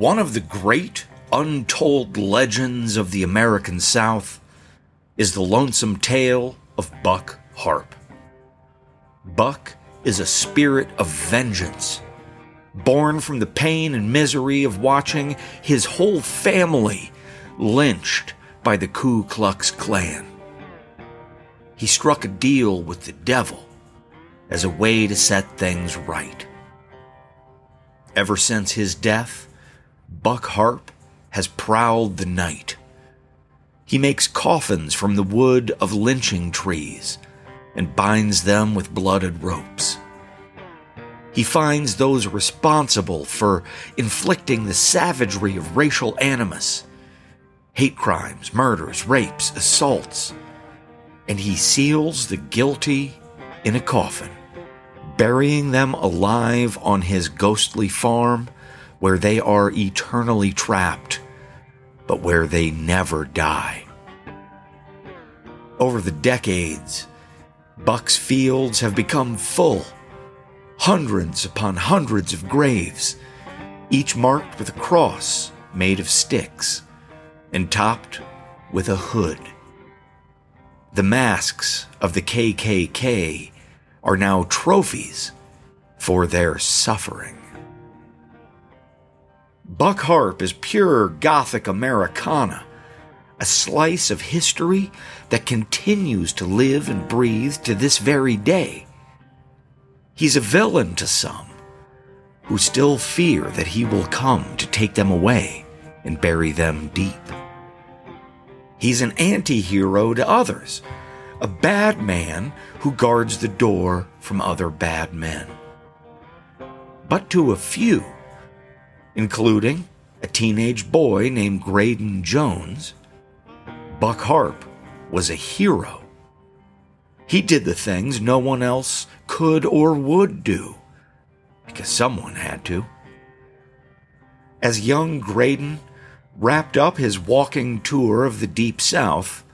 One of the great untold legends of the American South is the lonesome tale of Buck Harp. Buck is a spirit of vengeance, born from the pain and misery of watching his whole family lynched by the Ku Klux Klan. He struck a deal with the devil as a way to set things right. Ever since his death, Buck Harpe has prowled the night. He makes coffins from the wood of lynching trees and binds them with blooded ropes. He finds those responsible for inflicting the savagery of racial animus, hate crimes, murders, rapes, assaults, and he seals the guilty in a coffin, burying them alive on his ghostly farm where they are eternally trapped, but where they never die. Over the decades, Buck's fields have become full, hundreds upon hundreds of graves, each marked with a cross made of sticks and topped with a hood. The masks of the KKK are now trophies for their suffering. Buck Harpe is pure Gothic Americana, a slice of history that continues to live and breathe to this very day. He's a villain to some, who still fear that he will come to take them away and bury them deep. He's an anti hero to others, a bad man who guards the door from other bad men. But to a few, including a teenage boy named Graydon Jones, Buck Harp was a hero. He did the things no one else could or would do, because someone had to. As young Graydon wrapped up his walking tour of the Deep South,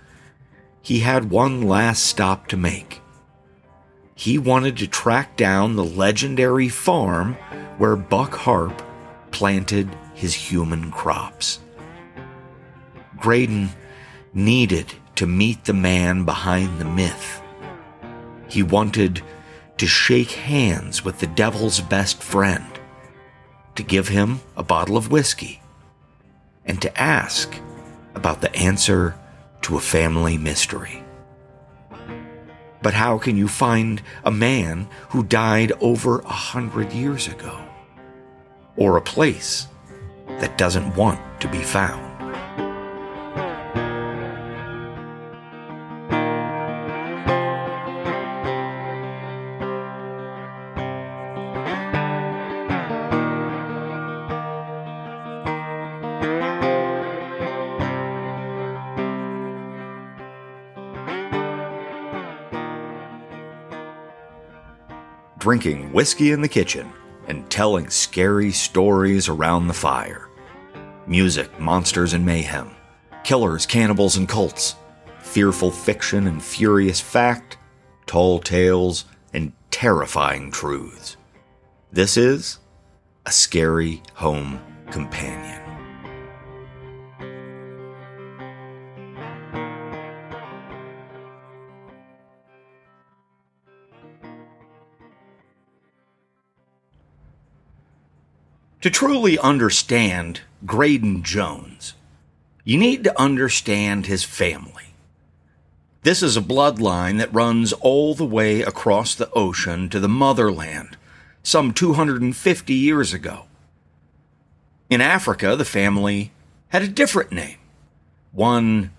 he had one last stop to make. He wanted to track down the legendary farm where Buck Harpe planted his human crops. Graydon needed to meet the man behind the myth. He wanted to shake hands with the devil's best friend, to give him a bottle of whiskey, and to ask about the answer to a family mystery. But how can you find a man who died over a hundred years ago? Or a place that doesn't want to be found. Drinking whiskey in the kitchen and telling scary stories around the fire. Music, monsters, and mayhem. Killers, cannibals, and cults. Fearful fiction and furious fact. Tall tales and terrifying truths. This is a scary home companion. To truly understand Graydon Jones, you need to understand his family. This is a bloodline that runs all the way across the ocean to the motherland some 250 years ago. In Africa, the family had a different name, one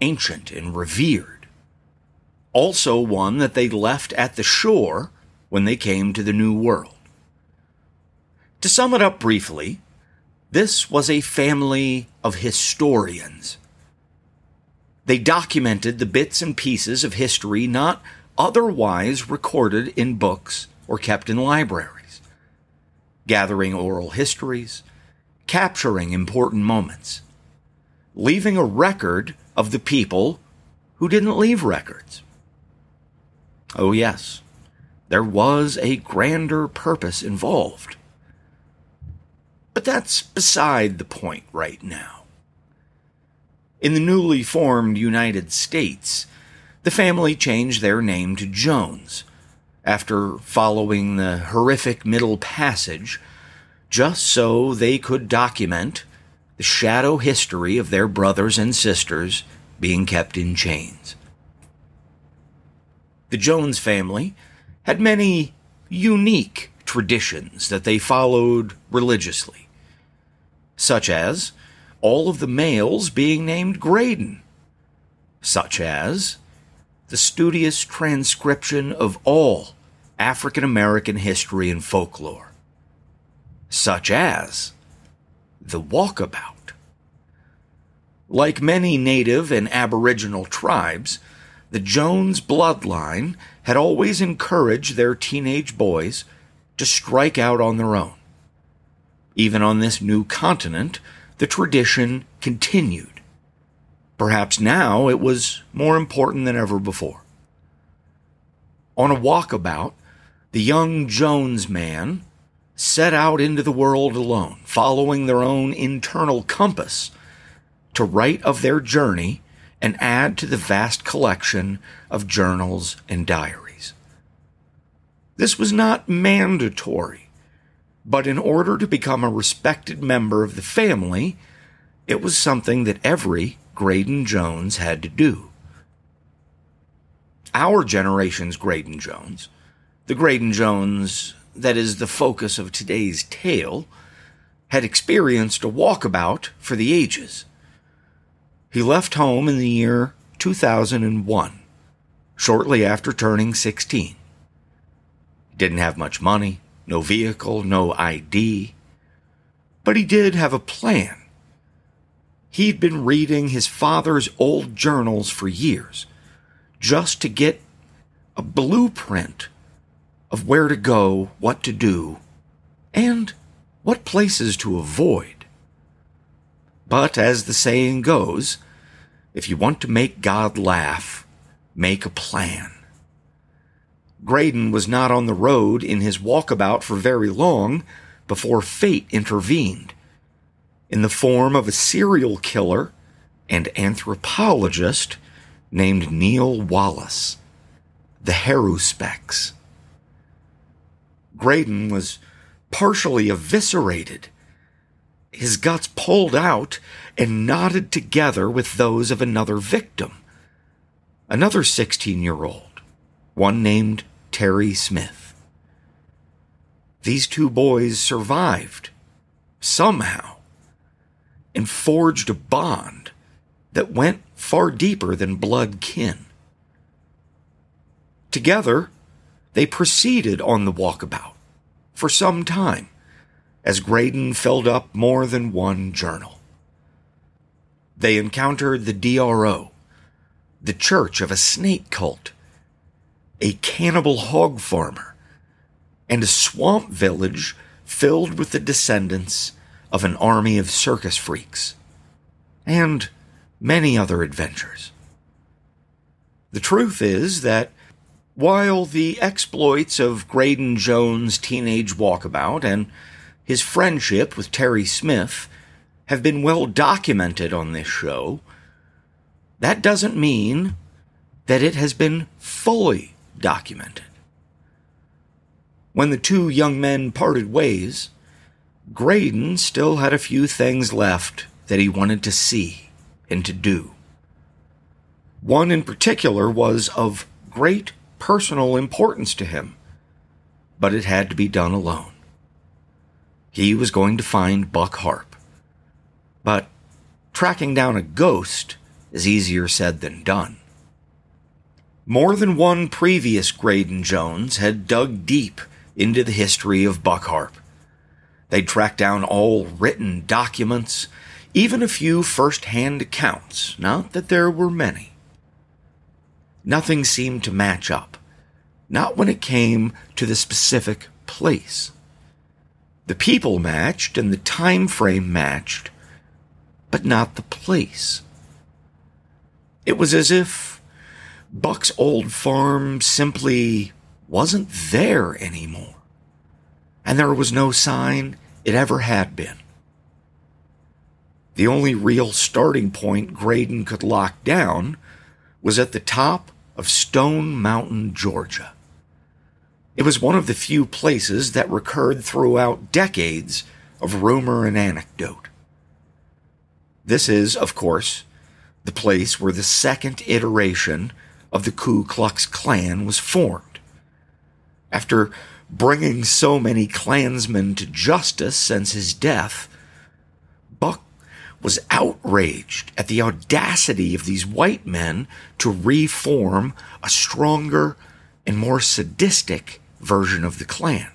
ancient and revered, also one that they left at the shore when they came to the New World. To sum it up briefly, this was a family of historians. They documented the bits and pieces of history not otherwise recorded in books or kept in libraries, gathering oral histories, capturing important moments, leaving a record of the people who didn't leave records. Oh, yes, there was a grander purpose involved. But that's beside the point right now. In the newly formed United States, the family changed their name to Jones after following the horrific Middle Passage, just so they could document the shadow history of their brothers and sisters being kept in chains. The Jones family had many unique traditions that they followed religiously, such as all of the males being named Graydon, such as the studious transcription of all African American history and folklore, such as the walkabout. Like many native and aboriginal tribes, the Jones bloodline had always encouraged their teenage boys to strike out on their own. Even on this new continent, the tradition continued. Perhaps now it was more important than ever before. On a walkabout, the young Jones man set out into the world alone, following their own internal compass to write of their journey and add to the vast collection of journals and diaries. This was not mandatory, but in order to become a respected member of the family, it was something that every Graydon Jones had to do. Our generation's Graydon Jones, the Graydon Jones that is the focus of today's tale, had experienced a walkabout for the ages. He left home in the year 2001, shortly after turning 16. He didn't have much money, no vehicle, no ID, but he did have a plan. He'd been reading his father's old journals for years just to get a blueprint of where to go, what to do, and what places to avoid. But as the saying goes, if you want to make God laugh, make a plan. Graydon was not on the road in his walkabout for very long before fate intervened in the form of a serial killer and anthropologist named Neil Wallace, the Haruspex. Graydon was partially eviscerated his guts pulled out and knotted together with those of another victim, another 16 year old, one named Terry Smith. These two boys survived, somehow, and forged a bond that went far deeper than blood kin. Together, they proceeded on the walkabout for some time as Graydon filled up more than one journal. They encountered the DRO, the church of a snake cult, a cannibal hog farmer, and a swamp village filled with the descendants of an army of circus freaks, and many other adventures. The truth is that while the exploits of Graydon Jones' teenage walkabout and his friendship with Terry Smith have been well documented on this show, that doesn't mean that it has been fully documented. When the two young men parted ways, Graydon still had a few things left that he wanted to see and to do. One in particular was of great personal importance to him, but it had to be done alone he was going to find Buck Harp. But tracking down a ghost is easier said than done. More than one previous Graydon Jones had dug deep into the history of Buck Harp. They'd tracked down all written documents, even a few first hand accounts, not that there were many. Nothing seemed to match up, not when it came to the specific place. The people matched and the time frame matched, but not the place. It was as if Buck's old farm simply wasn't there anymore, and there was no sign it ever had been. The only real starting point Graydon could lock down was at the top of Stone Mountain, Georgia. It was one of the few places that recurred throughout decades of rumor and anecdote. This is, of course, the place where the second iteration of the Ku Klux Klan was formed. After bringing so many Klansmen to justice since his death, Buck was outraged at the audacity of these white men to reform a stronger and more sadistic version of the Klan.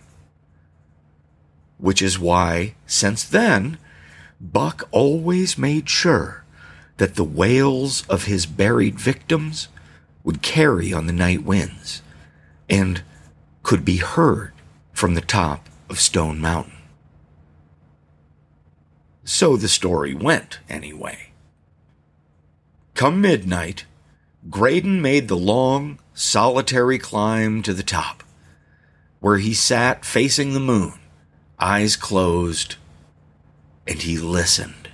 Which is why, since then, Buck always made sure that the wails of his buried victims would carry on the night winds and could be heard from the top of Stone Mountain. So the story went, anyway. Come midnight, Graydon made the long, solitary climb to the top, where he sat facing the moon, eyes closed, and he listened.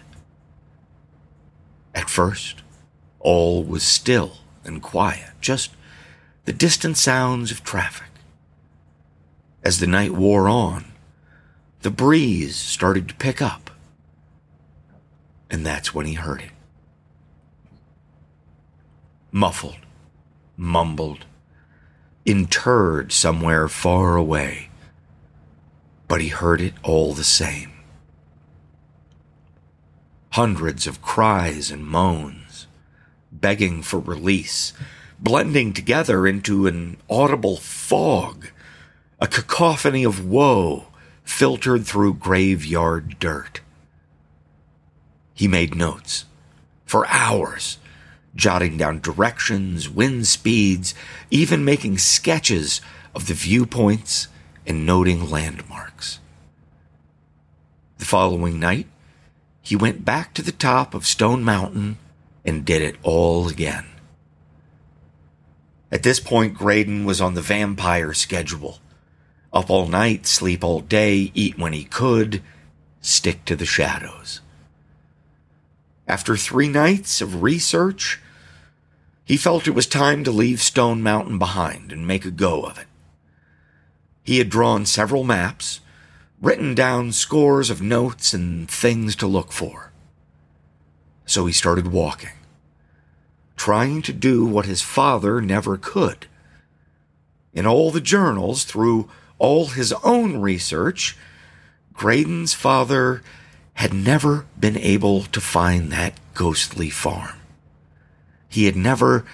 At first, all was still and quiet, just the distant sounds of traffic. As the night wore on, the breeze started to pick up, and that's when he heard it. Muffled, mumbled, interred somewhere far away, but he heard it all the same hundreds of cries and moans, begging for release, blending together into an audible fog, a cacophony of woe filtered through graveyard dirt. He made notes for hours, jotting down directions, wind speeds, even making sketches of the viewpoints and noting landmarks. The following night, he went back to the top of Stone Mountain and did it all again. At this point, Graydon was on the vampire schedule. Up all night, sleep all day, eat when he could, stick to the shadows. After three nights of research, he felt it was time to leave Stone Mountain behind and make a go of it. He had drawn several maps, written down scores of notes and things to look for. So he started walking, trying to do what his father never could. In all the journals, through all his own research, Graydon's father had never been able to find that ghostly farm. He had never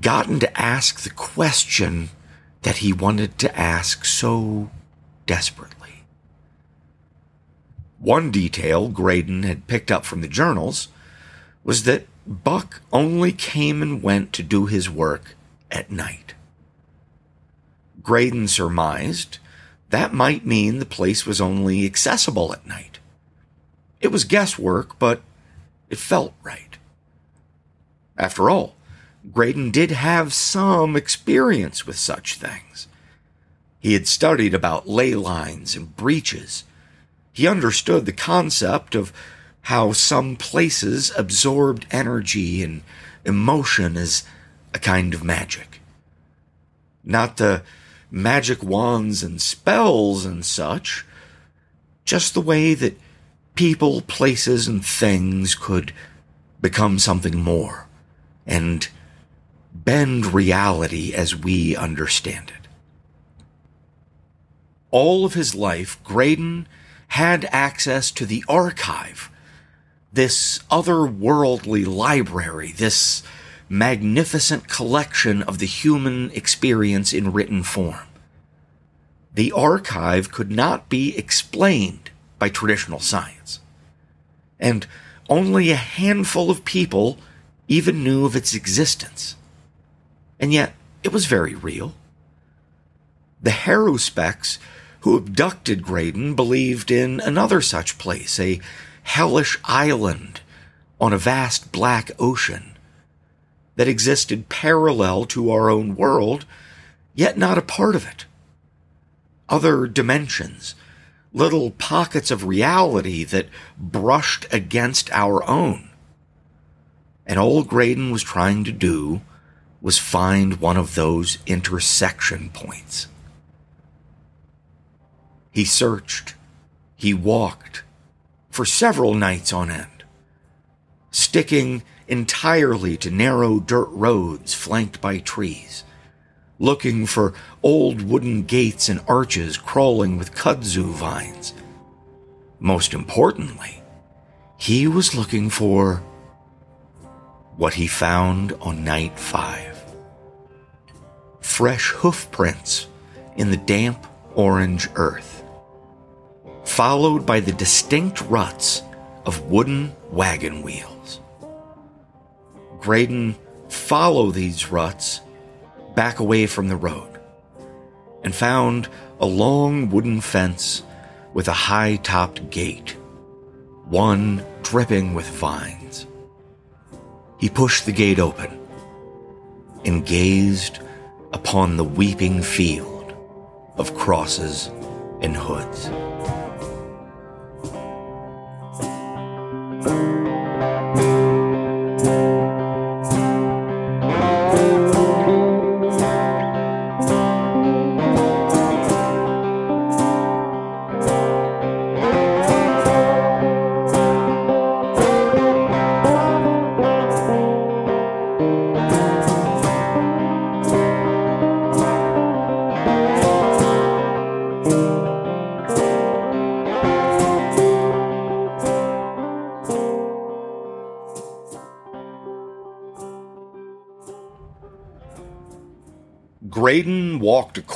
gotten to ask the question that he wanted to ask so desperately. One detail Graydon had picked up from the journals was that Buck only came and went to do his work at night. Graydon surmised that might mean the place was only accessible at night. It was guesswork, but it felt right. After all, Graydon did have some experience with such things. He had studied about ley lines and breaches he understood the concept of how some places absorbed energy and emotion as a kind of magic. Not the magic wands and spells and such, just the way that people, places, and things could become something more and bend reality as we understand it. All of his life, Graydon had access to the archive, this otherworldly library, this magnificent collection of the human experience in written form. The archive could not be explained by traditional science. And only a handful of people even knew of its existence. And yet, it was very real. The Haruspex who abducted Graydon believed in another such place, a hellish island on a vast black ocean that existed parallel to our own world, yet not a part of it. Other dimensions, little pockets of reality that brushed against our own. And all Graydon was trying to do was find one of those intersection points. He searched, he walked for several nights on end, sticking entirely to narrow dirt roads flanked by trees, looking for old wooden gates and arches crawling with kudzu vines. Most importantly, he was looking for what he found on night five fresh hoof prints in the damp orange earth, followed by the distinct ruts of wooden wagon wheels. Graydon followed these ruts back away from the road and found a long wooden fence with a high topped gate, one dripping with vines. He pushed the gate open and gazed upon the weeping field of crosses and hoods.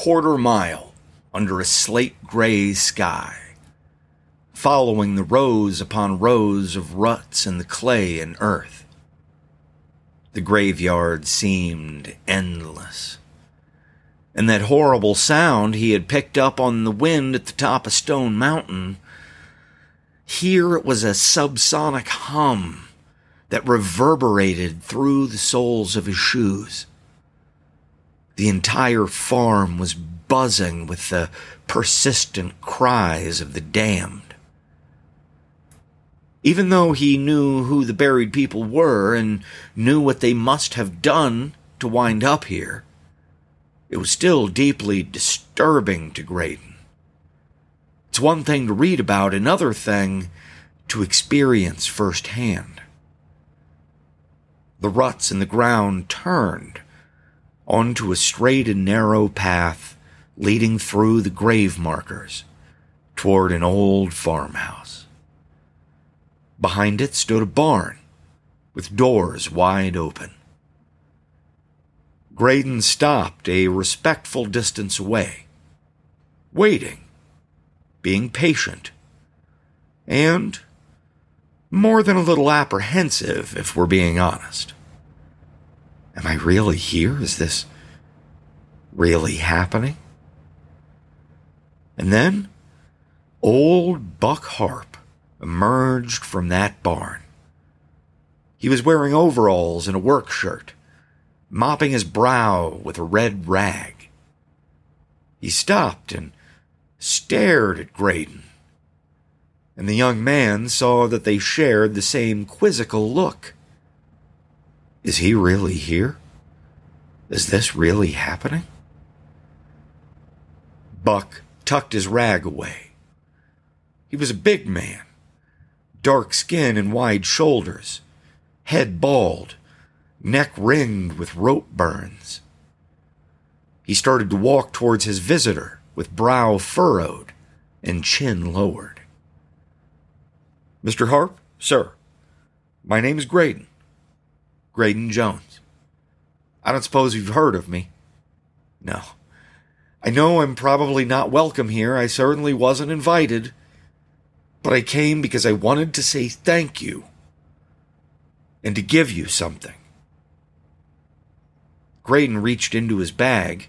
Quarter mile under a slate gray sky, following the rows upon rows of ruts in the clay and earth. The graveyard seemed endless. And that horrible sound he had picked up on the wind at the top of Stone Mountain, here it was a subsonic hum that reverberated through the soles of his shoes. The entire farm was buzzing with the persistent cries of the damned. Even though he knew who the buried people were and knew what they must have done to wind up here, it was still deeply disturbing to Graydon. It's one thing to read about, another thing to experience firsthand. The ruts in the ground turned onto a straight and narrow path leading through the grave markers toward an old farmhouse. Behind it stood a barn with doors wide open. Graydon stopped a respectful distance away, waiting, being patient, and more than a little apprehensive, if we're being honest. Am I really here? Is this really happening? And then old Buck Harp emerged from that barn. He was wearing overalls and a work shirt, mopping his brow with a red rag. He stopped and stared at Graydon, and the young man saw that they shared the same quizzical look. Is he really here? Is this really happening? Buck tucked his rag away. He was a big man, dark skin and wide shoulders, head bald, neck ringed with rope burns. He started to walk towards his visitor with brow furrowed and chin lowered. Mr. Harp, sir, my name is Graydon. Graydon Jones. I don't suppose you've heard of me. No. I know I'm probably not welcome here. I certainly wasn't invited. But I came because I wanted to say thank you and to give you something. Graydon reached into his bag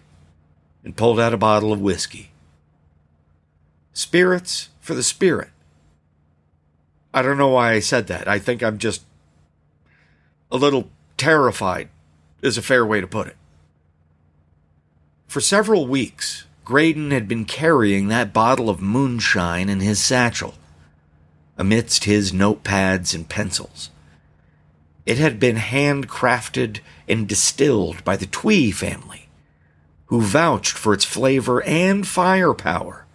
and pulled out a bottle of whiskey. Spirits for the spirit. I don't know why I said that. I think I'm just a little terrified, is a fair way to put it. For several weeks, Graydon had been carrying that bottle of moonshine in his satchel, amidst his notepads and pencils. It had been handcrafted and distilled by the Twee family, who vouched for its flavor and firepower.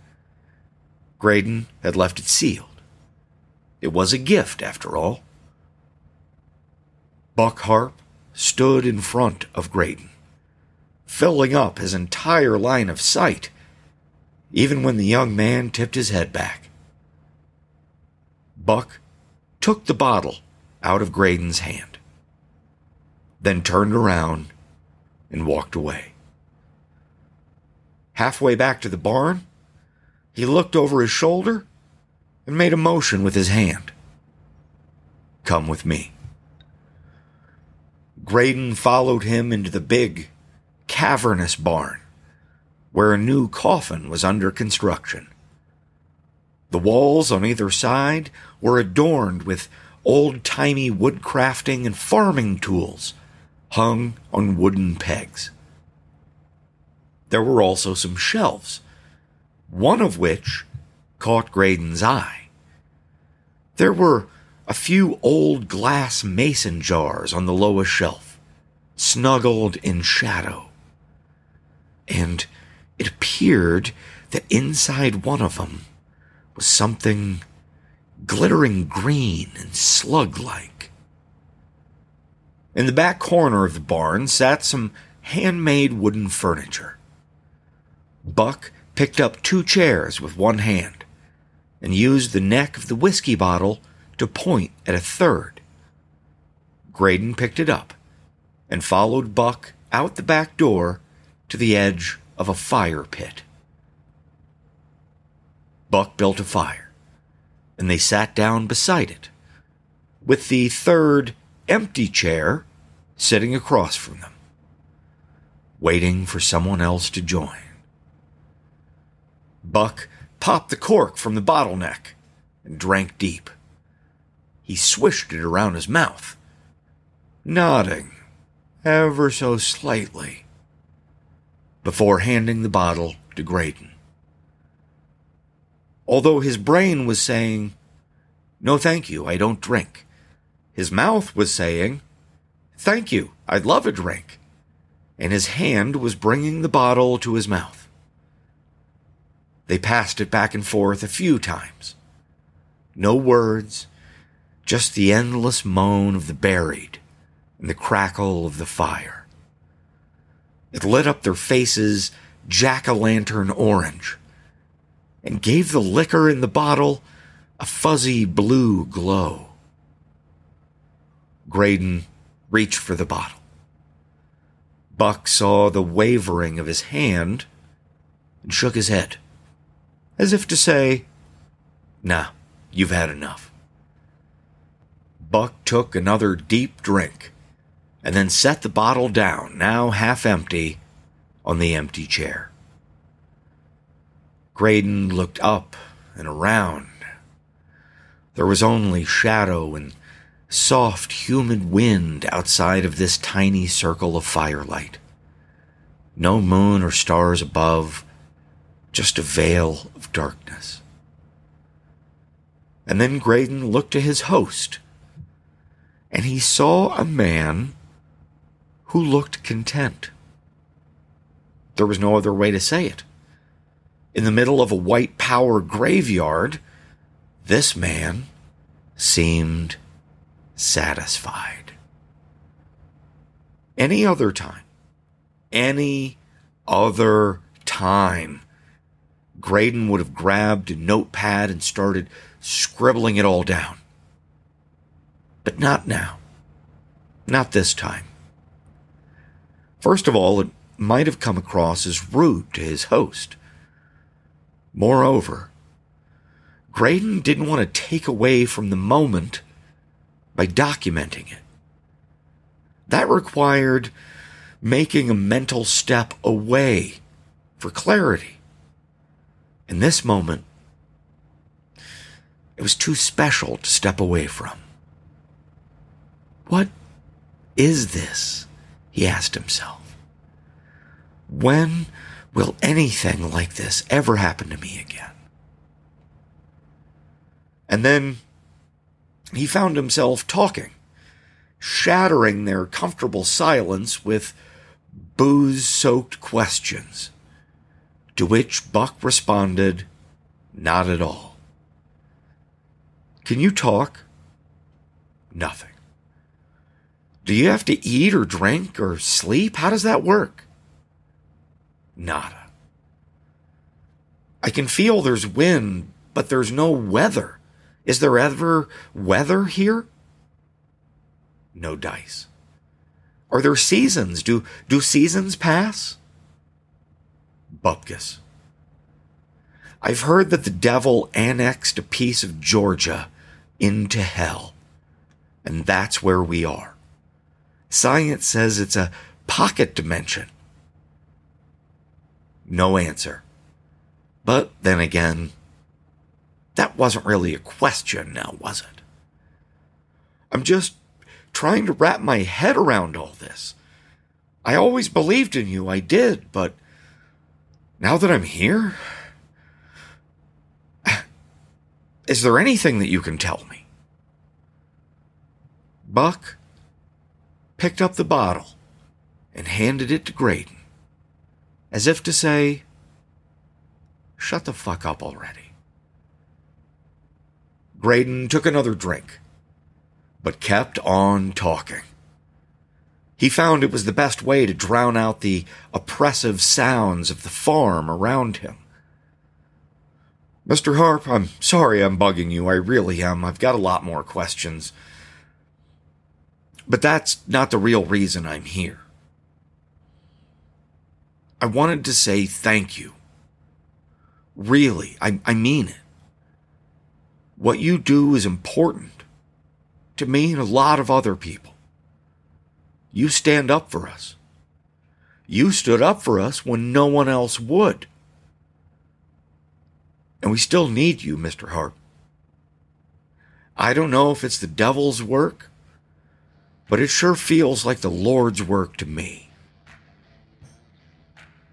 Graydon had left it sealed. It was a gift, after all. Buck Harp stood in front of Graydon, filling up his entire line of sight, even when the young man tipped his head back. Buck took the bottle out of Graydon's hand, then turned around and walked away. Halfway back to the barn, he looked over his shoulder and made a motion with his hand. Come with me. Graydon followed him into the big, cavernous barn, where a new coffin was under construction. The walls on either side were adorned with old timey woodcrafting and farming tools hung on wooden pegs. There were also some shelves, one of which caught Graydon's eye. There were a few old glass mason jars on the lowest shelf, snuggled in shadow. And it appeared that inside one of them was something glittering green and slug like. In the back corner of the barn sat some handmade wooden furniture. Buck picked up two chairs with one hand and used the neck of the whiskey bottle to point at a third. Graydon picked it up and followed Buck out the back door to the edge of a fire pit. Buck built a fire and they sat down beside it, with the third empty chair sitting across from them, waiting for someone else to join. Buck popped the cork from the bottleneck and drank deep. He swished it around his mouth, nodding ever so slightly before handing the bottle to Graydon although his brain was saying, No, thank you, I don't drink. His mouth was saying, Thank you, I'd love a drink. And his hand was bringing the bottle to his mouth. They passed it back and forth a few times. No words, just the endless moan of the buried and the crackle of the fire. It lit up their faces jack o' lantern orange and gave the liquor in the bottle a fuzzy blue glow. Graydon reached for the bottle. Buck saw the wavering of his hand and shook his head, as if to say, Nah, you've had enough. Buck took another deep drink and then set the bottle down, now half empty, on the empty chair. Graydon looked up and around. There was only shadow and soft, humid wind outside of this tiny circle of firelight. No moon or stars above, just a veil of darkness. And then Graydon looked to his host, and he saw a man who looked content. There was no other way to say it in the middle of a white power graveyard, this man seemed satisfied. Any other time, any other time, Graydon would have grabbed a notepad and started scribbling it all down. But not now. Not this time. First of all, it might have come across as rude to his host. Moreover, Graydon didn't want to take away from the moment by documenting it. That required making a mental step away for clarity. In this moment, it was too special to step away from. What is this? he asked himself. When Will anything like this ever happen to me again? And then he found himself talking, shattering their comfortable silence with booze soaked questions, to which Buck responded, Not at all. Can you talk? Nothing. Do you have to eat or drink or sleep? How does that work? Nada. I can feel there's wind, but there's no weather. Is there ever weather here? No dice. Are there seasons? Do, do seasons pass? Bupkis. I've heard that the devil annexed a piece of Georgia into hell. And that's where we are. Science says it's a pocket dimension. No answer. But then again, that wasn't really a question now, was it? I'm just trying to wrap my head around all this. I always believed in you, I did, but now that I'm here, is there anything that you can tell me? Buck picked up the bottle and handed it to Graydon, as if to say, Shut the fuck up already. Graydon took another drink, but kept on talking. He found it was the best way to drown out the oppressive sounds of the farm around him. Mr. Harp, I'm sorry I'm bugging you. I really am. I've got a lot more questions. But that's not the real reason I'm here. I wanted to say thank you. Really, I, I mean it. What you do is important to me and a lot of other people. You stand up for us. You stood up for us when no one else would. And we still need you, Mr. Harp. I don't know if it's the devil's work, but it sure feels like the Lord's work to me.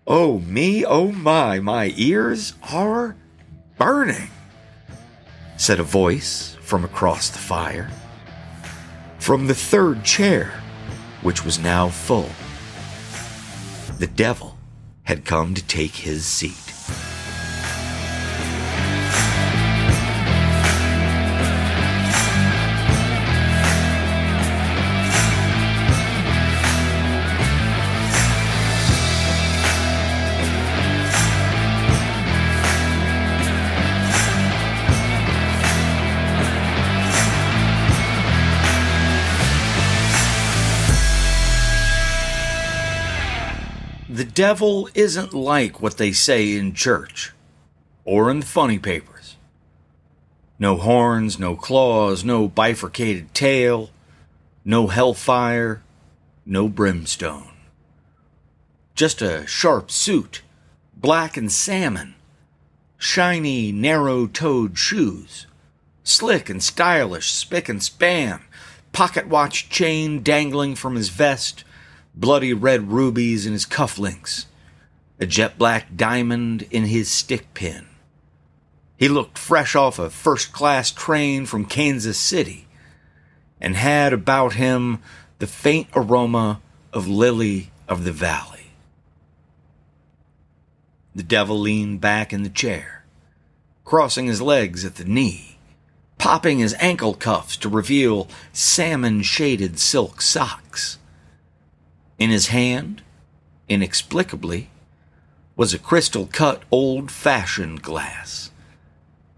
Oh, me, oh my, my ears are burning said a voice from across the fire. From the third chair, which was now full, the devil had come to take his seat. Devil isn't like what they say in church or in the funny papers. No horns, no claws, no bifurcated tail, no hellfire, no brimstone. Just a sharp suit, black and salmon, shiny, narrow toed shoes, slick and stylish, spick and span, pocket watch chain dangling from his vest, bloody red rubies in his cufflinks, a jet black diamond in his stick pin. He looked fresh off a first class train from Kansas City and had about him the faint aroma of lily of the valley. The devil leaned back in the chair, crossing his legs at the knee, popping his ankle cuffs to reveal salmon shaded silk socks. In his hand, inexplicably, was a crystal cut old fashioned glass,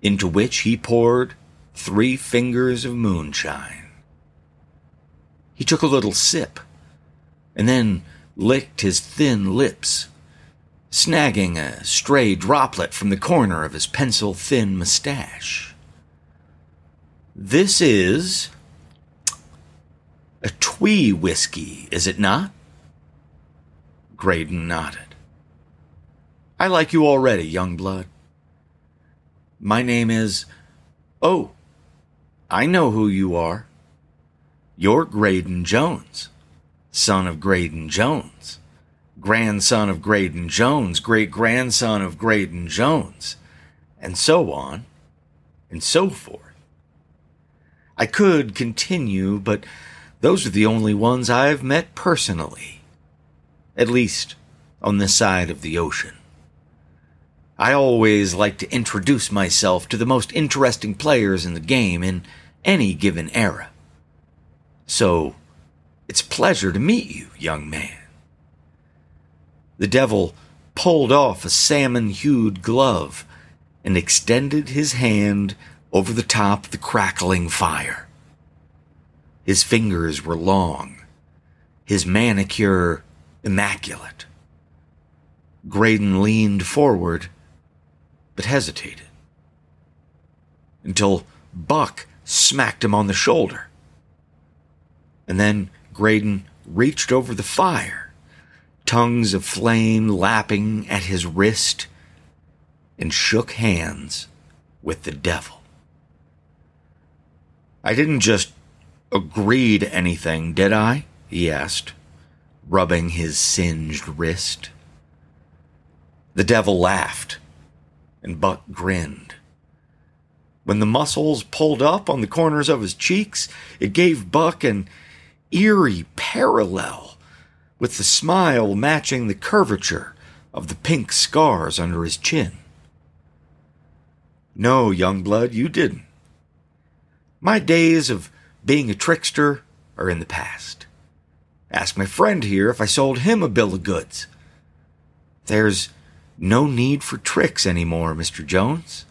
into which he poured three fingers of moonshine. He took a little sip, and then licked his thin lips, snagging a stray droplet from the corner of his pencil thin mustache. This is a twee whiskey, is it not? Graydon nodded. I like you already, young blood. My name is. Oh, I know who you are. You're Graydon Jones, son of Graydon Jones, grandson of Graydon Jones, great grandson of Graydon Jones, and so on and so forth. I could continue, but those are the only ones I've met personally. At least on this side of the ocean. I always like to introduce myself to the most interesting players in the game in any given era. So, it's pleasure to meet you, young man. The devil pulled off a salmon hued glove and extended his hand over the top of the crackling fire. His fingers were long, his manicure immaculate. Graydon leaned forward, but hesitated. Until Buck smacked him on the shoulder. And then Graydon reached over the fire, tongues of flame lapping at his wrist, and shook hands with the devil. I didn't just agree to anything, did I? he asked, rubbing his singed wrist. The devil laughed, and Buck grinned. When the muscles pulled up on the corners of his cheeks, it gave Buck an eerie parallel, with the smile matching the curvature of the pink scars under his chin. No, young blood, you didn't. My days of being a trickster are in the past. Ask my friend here if I sold him a bill of goods. There's no need for tricks anymore, Mr. Jones.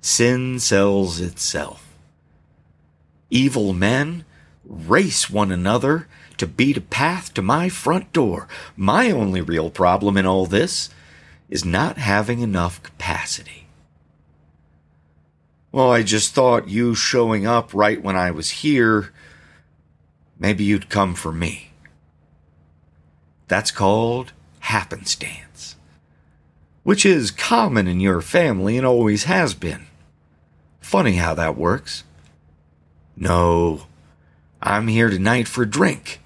Sin sells itself. Evil men race one another to beat a path to my front door. My only real problem in all this is not having enough capacity. Well, I just thought you showing up right when I was here, maybe you'd come for me. That's called happenstance which is common in your family and always has been. Funny how that works. No, I'm here tonight for a drink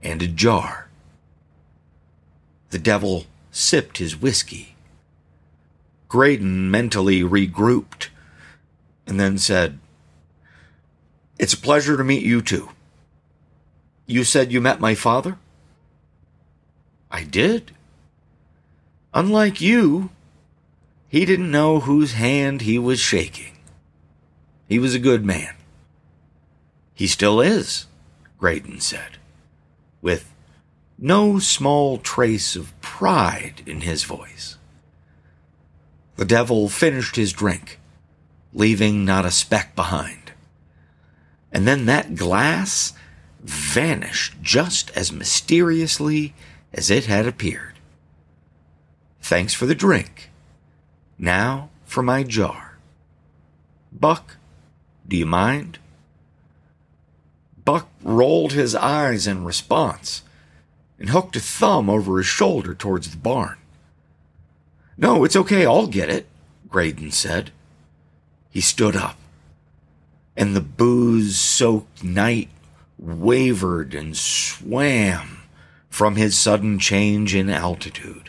and a jar. The devil sipped his whiskey. Graydon mentally regrouped and then said, It's a pleasure to meet you too. You said you met my father? I did. Unlike you, he didn't know whose hand he was shaking. He was a good man. He still is, Graydon said, with no small trace of pride in his voice. The devil finished his drink, leaving not a speck behind. And then that glass vanished just as mysteriously as it had appeared. Thanks for the drink. Now for my jar. Buck, do you mind? Buck rolled his eyes in response and hooked a thumb over his shoulder towards the barn. No, it's okay, I'll get it, Graydon said. He stood up, and the booze soaked night wavered and swam from his sudden change in altitude.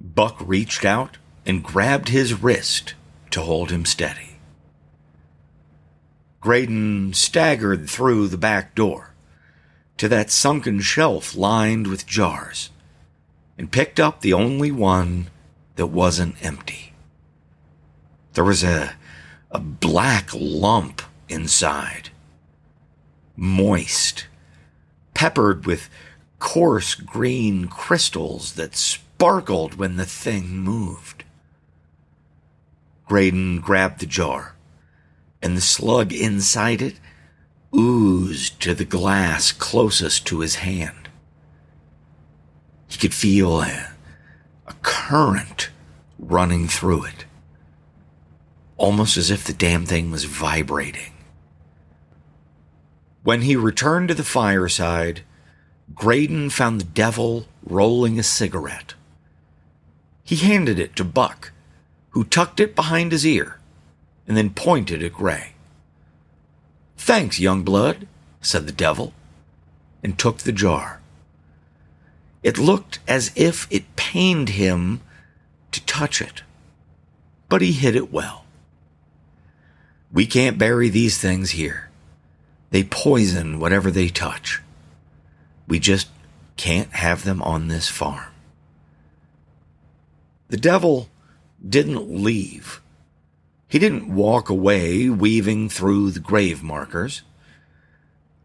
Buck reached out and grabbed his wrist to hold him steady. Graydon staggered through the back door to that sunken shelf lined with jars and picked up the only one that wasn't empty. There was a, a black lump inside, moist, peppered with coarse green crystals that sparkled when the thing moved. Graydon grabbed the jar, and the slug inside it oozed to the glass closest to his hand. He could feel a, a current running through it, almost as if the damn thing was vibrating. When he returned to the fireside, Graydon found the devil rolling a cigarette. He handed it to Buck, who tucked it behind his ear and then pointed at Gray. Thanks, young blood, said the devil, and took the jar. It looked as if it pained him to touch it, but he hid it well. We can't bury these things here. They poison whatever they touch. We just can't have them on this farm. The devil didn't leave. He didn't walk away, weaving through the grave markers.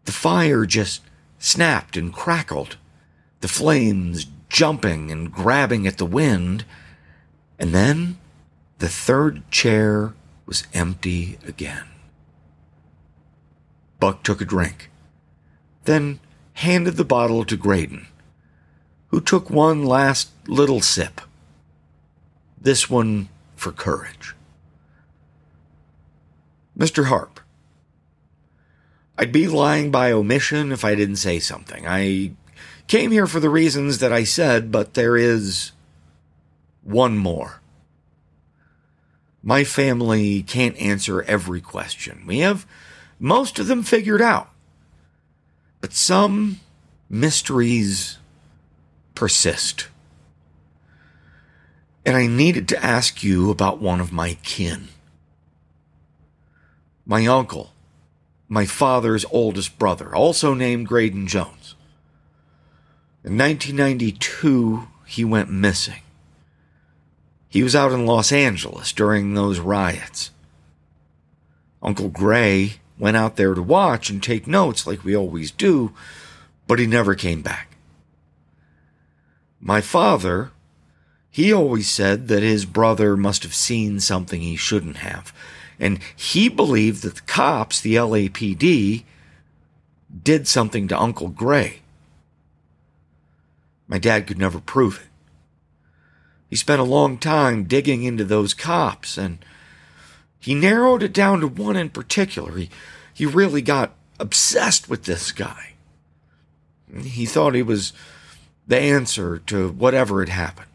The fire just snapped and crackled, the flames jumping and grabbing at the wind, and then the third chair was empty again. Buck took a drink, then handed the bottle to Graydon, who took one last little sip. This one for courage. Mr. Harp, I'd be lying by omission if I didn't say something. I came here for the reasons that I said, but there is one more. My family can't answer every question. We have most of them figured out. But some mysteries persist. And I needed to ask you about one of my kin. My uncle, my father's oldest brother, also named Graydon Jones. In 1992, he went missing. He was out in Los Angeles during those riots. Uncle Gray went out there to watch and take notes like we always do, but he never came back. My father, he always said that his brother must have seen something he shouldn't have, and he believed that the cops, the LAPD, did something to Uncle Gray. My dad could never prove it. He spent a long time digging into those cops, and he narrowed it down to one in particular. He, he really got obsessed with this guy. He thought he was the answer to whatever had happened.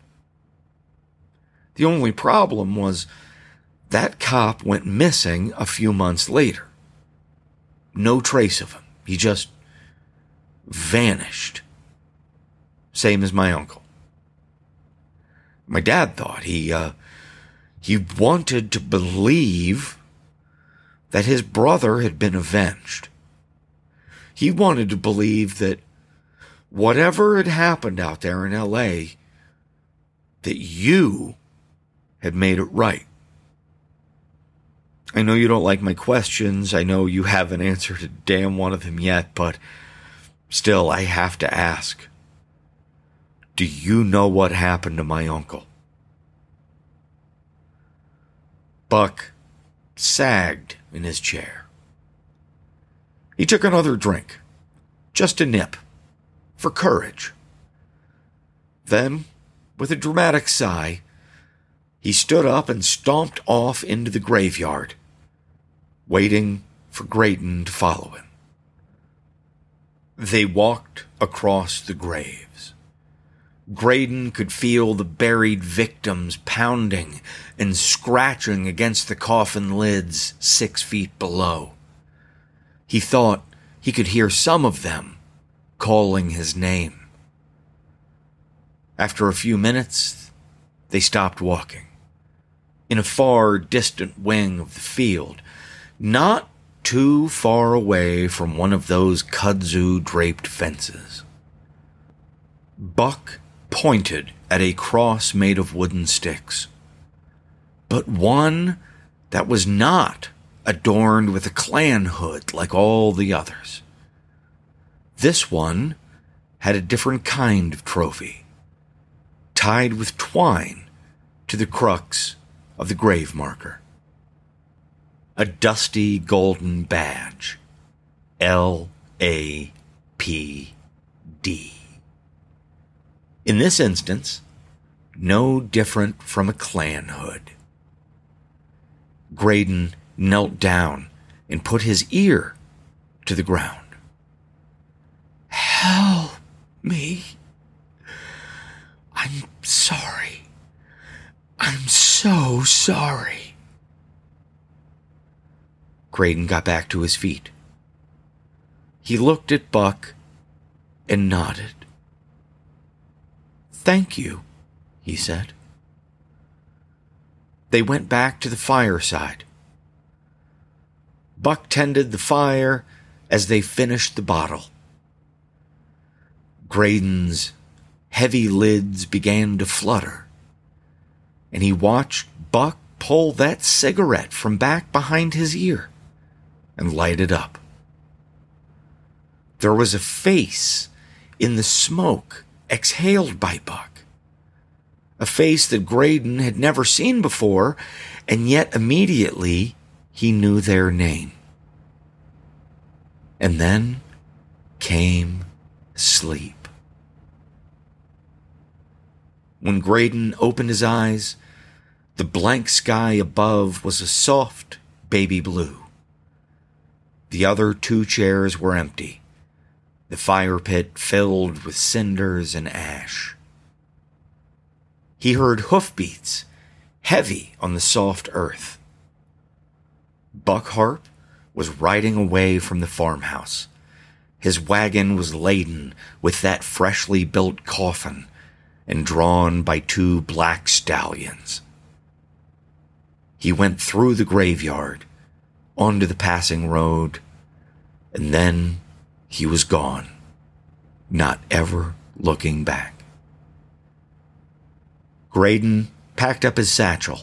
The only problem was that cop went missing a few months later. No trace of him. He just vanished. Same as my uncle my dad thought. He uh, he wanted to believe that his brother had been avenged. He wanted to believe that whatever had happened out there in LA, that you had made it right. I know you don't like my questions. I know you haven't answered a damn one of them yet, but still, I have to ask. Do you know what happened to my uncle? Buck sagged in his chair. He took another drink, just a nip, for courage. Then, with a dramatic sigh, he stood up and stomped off into the graveyard, waiting for Graydon to follow him. They walked across the graves. Graydon could feel the buried victims pounding and scratching against the coffin lids six feet below. He thought he could hear some of them calling his name. After a few minutes, they stopped walking. In a far distant wing of the field, not too far away from one of those kudzu draped fences. Buck pointed at a cross made of wooden sticks, but one that was not adorned with a Klan hood like all the others. This one had a different kind of trophy, tied with twine to the crux of the grave marker. A dusty golden badge. L A P D. In this instance, no different from a Klan hood. Graydon knelt down and put his ear to the ground. Help me. I'm sorry. I'm so sorry. Graydon got back to his feet. He looked at Buck and nodded. Thank you, he said. They went back to the fireside. Buck tended the fire as they finished the bottle. Graydon's heavy lids began to flutter, and he watched Buck pull that cigarette from back behind his ear and light it up. There was a face in the smoke exhaled by Buck. A face that Graydon had never seen before, and yet immediately he knew their name. And then came sleep. When Graydon opened his eyes, the blank sky above was a soft baby blue. The other two chairs were empty, the fire pit filled with cinders and ash. He heard hoofbeats heavy on the soft earth. Buck Harp was riding away from the farmhouse. His wagon was laden with that freshly built coffin and drawn by two black stallions. He went through the graveyard, onto the passing road, and then he was gone, not ever looking back. Graydon packed up his satchel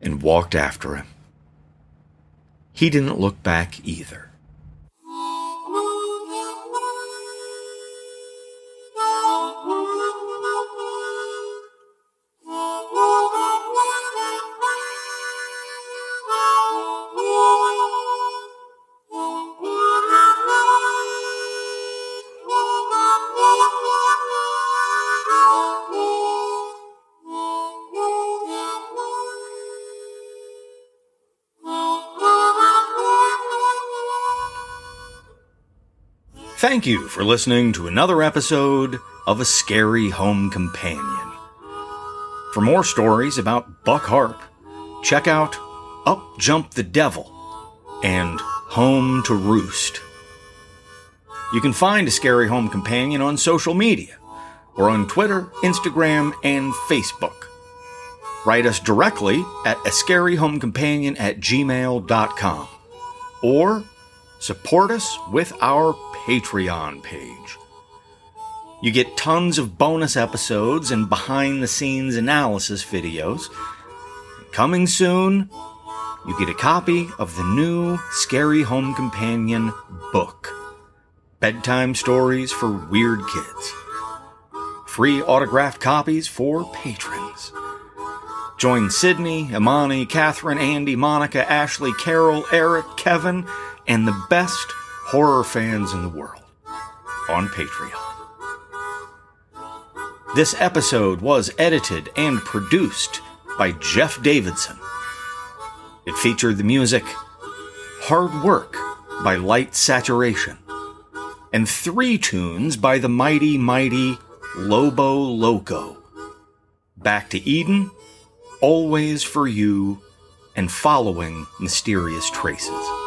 and walked after him. He didn't look back either. Thank you for listening to another episode of A Scary Home Companion. For more stories about Buck Harp, check out Up Jump the Devil and Home to Roost. You can find A Scary Home Companion on social media or on Twitter, Instagram, and Facebook. Write us directly at a scaryhomecompanion at gmail.com or support us with our Patreon page. You get tons of bonus episodes and behind the scenes analysis videos. Coming soon, you get a copy of the new Scary Home Companion book Bedtime Stories for Weird Kids. Free autographed copies for patrons. Join Sydney, Imani, Catherine, Andy, Monica, Ashley, Carol, Eric, Kevin, and the best horror fans in the world on Patreon. This episode was edited and produced by Jeff Davidson. It featured the music Hard Work by Lite Saturation and three tunes by the mighty, mighty Lobo Loco. Back to Eden, Always for You, and Following Mysterious Traces.